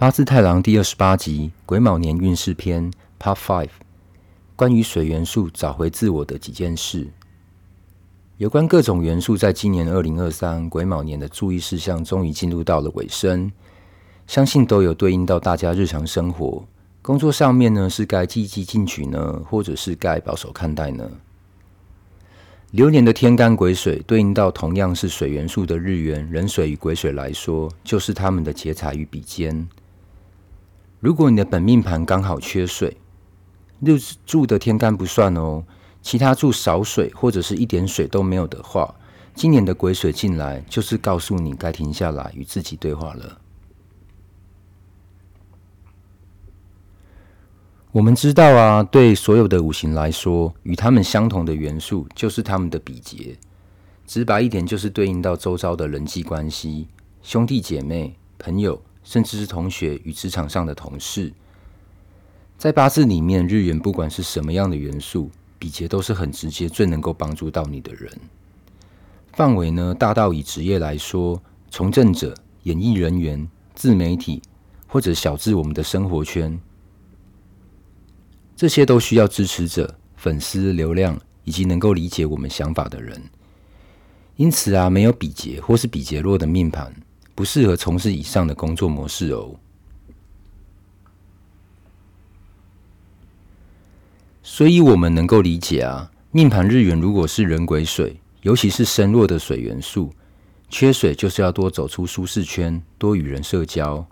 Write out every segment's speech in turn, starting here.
八字太郎第二十八集癸卯年运势篇 Part Five，关于水元素找回自我的几件事。有关各种元素在今年二零二三癸卯年的注意事项，终于进入到了尾声，相信都有对应到大家日常生活、工作上面呢，是该积极进取呢，或者是该保守看待呢？流年的天干癸水对应到同样是水元素的日元壬水与癸水来说，就是他们的劫财与比肩。如果你的本命盘刚好缺水，日柱的天干不算哦，其他柱少水或者是一点水都没有的话，今年的癸水进来就是告诉你该停下来与自己对话了。我们知道啊，对所有的五行来说，与他们相同的元素就是他们的比劫。直白一点，就是对应到周遭的人际关系，兄弟姐妹、朋友。甚至是同学与职场上的同事，在八字里面，日元不管是什么样的元素，比劫都是很直接，最能够帮助到你的人。范围呢，大到以职业来说，从政者、演艺人员、自媒体，或者小至我们的生活圈，这些都需要支持者、粉丝、流量以及能够理解我们想法的人。因此啊，没有比劫或是比劫弱的命盘。不适合从事以上的工作模式哦。所以，我们能够理解啊，命盘日元如果是人癸水，尤其是身弱的水元素，缺水就是要多走出舒适圈，多与人社交。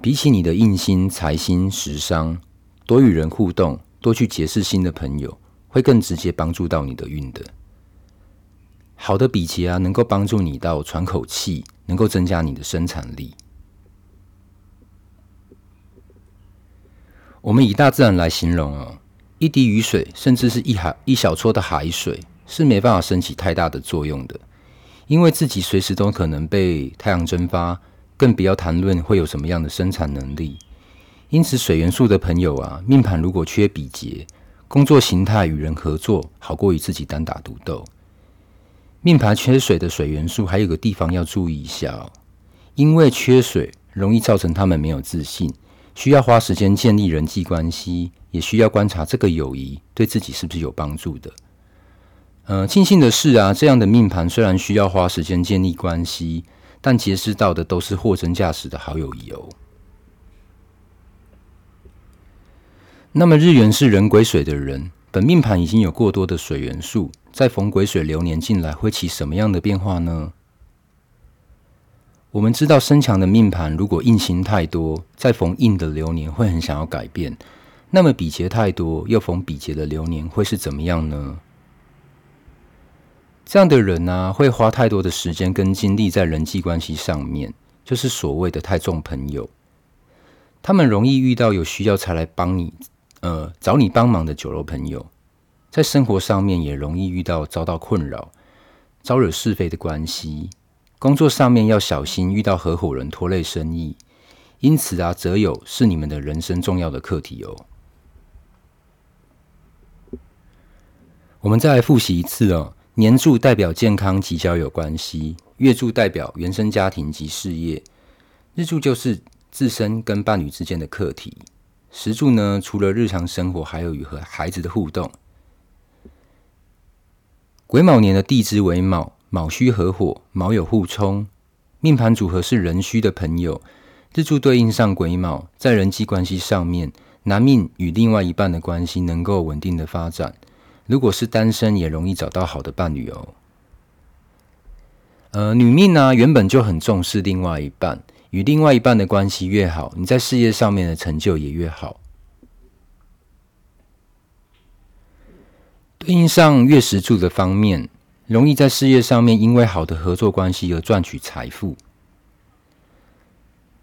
比起你的印星、财星、食伤，多与人互动，多去结识新的朋友，会更直接帮助到你的运的。好的比劫啊，能够帮助你到喘口气。能够增加你的生产力。我们以大自然来形容哦，一滴雨水，甚至是一海一小撮的海水，是没办法升起太大的作用的，因为自己随时都可能被太阳蒸发，更不要谈论会有什么样的生产能力。因此，水元素的朋友啊，命盘如果缺比劫，工作形态与人合作好过于自己单打独斗。命盘缺水的水元素，还有个地方要注意一下哦，因为缺水容易造成他们没有自信，需要花时间建立人际关系，也需要观察这个友谊对自己是不是有帮助的。呃，庆幸的是啊，这样的命盘虽然需要花时间建立关系，但结识到的都是货真价实的好友谊哦。那么日元是壬癸水的人，本命盘已经有过多的水元素。在逢癸水流年进来，会起什么样的变化呢？我们知道，身强的命盘如果印星太多，在逢印的流年会很想要改变。那么比劫太多，又逢比劫的流年会是怎么样呢？这样的人呢、会花太多的时间跟精力在人际关系上面，就是所谓的太重朋友。他们容易遇到有需要才来帮你，呃，找你帮忙的酒肉朋友。在生活上面也容易遇到遭到困扰、招惹是非的关系。工作上面要小心遇到合伙人拖累生意。因此啊，择友是你们的人生重要的课题哦。我们再来复习一次哦。年柱代表健康及交友关系，月柱代表原生家庭及事业，日柱就是自身跟伴侣之间的课题。石柱呢，除了日常生活，还有与和孩子的互动。癸卯年的地支为卯，卯戌合伙，卯酉互冲，命盘组合是壬戌的朋友，日柱对应上癸卯，在人际关系上面，男命与另外一半的关系能够稳定的发展，如果是单身，也容易找到好的伴侣哦。呃，女命呢、原本就很重视另外一半，与另外一半的关系越好，你在事业上面的成就也越好。对应上月食柱的方面，容易在事业上面因为好的合作关系而赚取财富。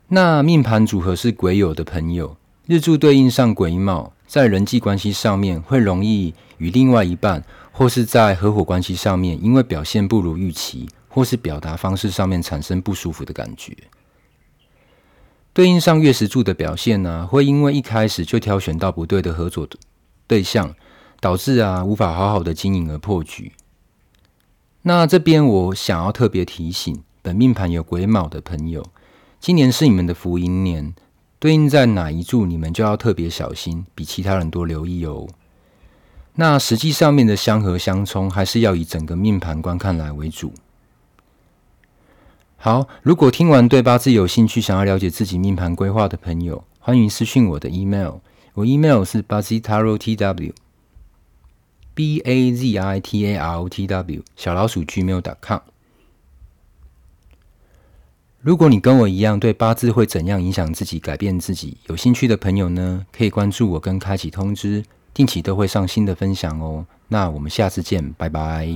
那命盘组合是癸酉的朋友，日柱对应上癸卯，在人际关系上面会容易与另外一半或是在合伙关系上面，因为表现不如预期，或是表达方式上面产生不舒服的感觉。对应上月食柱的表现呢、会因为一开始就挑选到不对的合作对象。导致啊无法好好的经营而破局。那这边我想要特别提醒，本命盘有癸卯的朋友，今年是你们的福音年，对应在哪一柱，你们就要特别小心，比其他人多留意哦。那实际上面的相合相冲，还是要以整个命盘观看来为主。好，如果听完对八字有兴趣，想要了解自己命盘规划的朋友，欢迎私讯我的 email，我 email 是 bazitarotw，b a z i t a r o t w 小老鼠 gmail.com。如果你跟我一样对八字会怎样影响自己、改变自己有兴趣的朋友呢，可以关注我跟开启通知，定期都会上新的分享哦。那我们下次见，拜拜。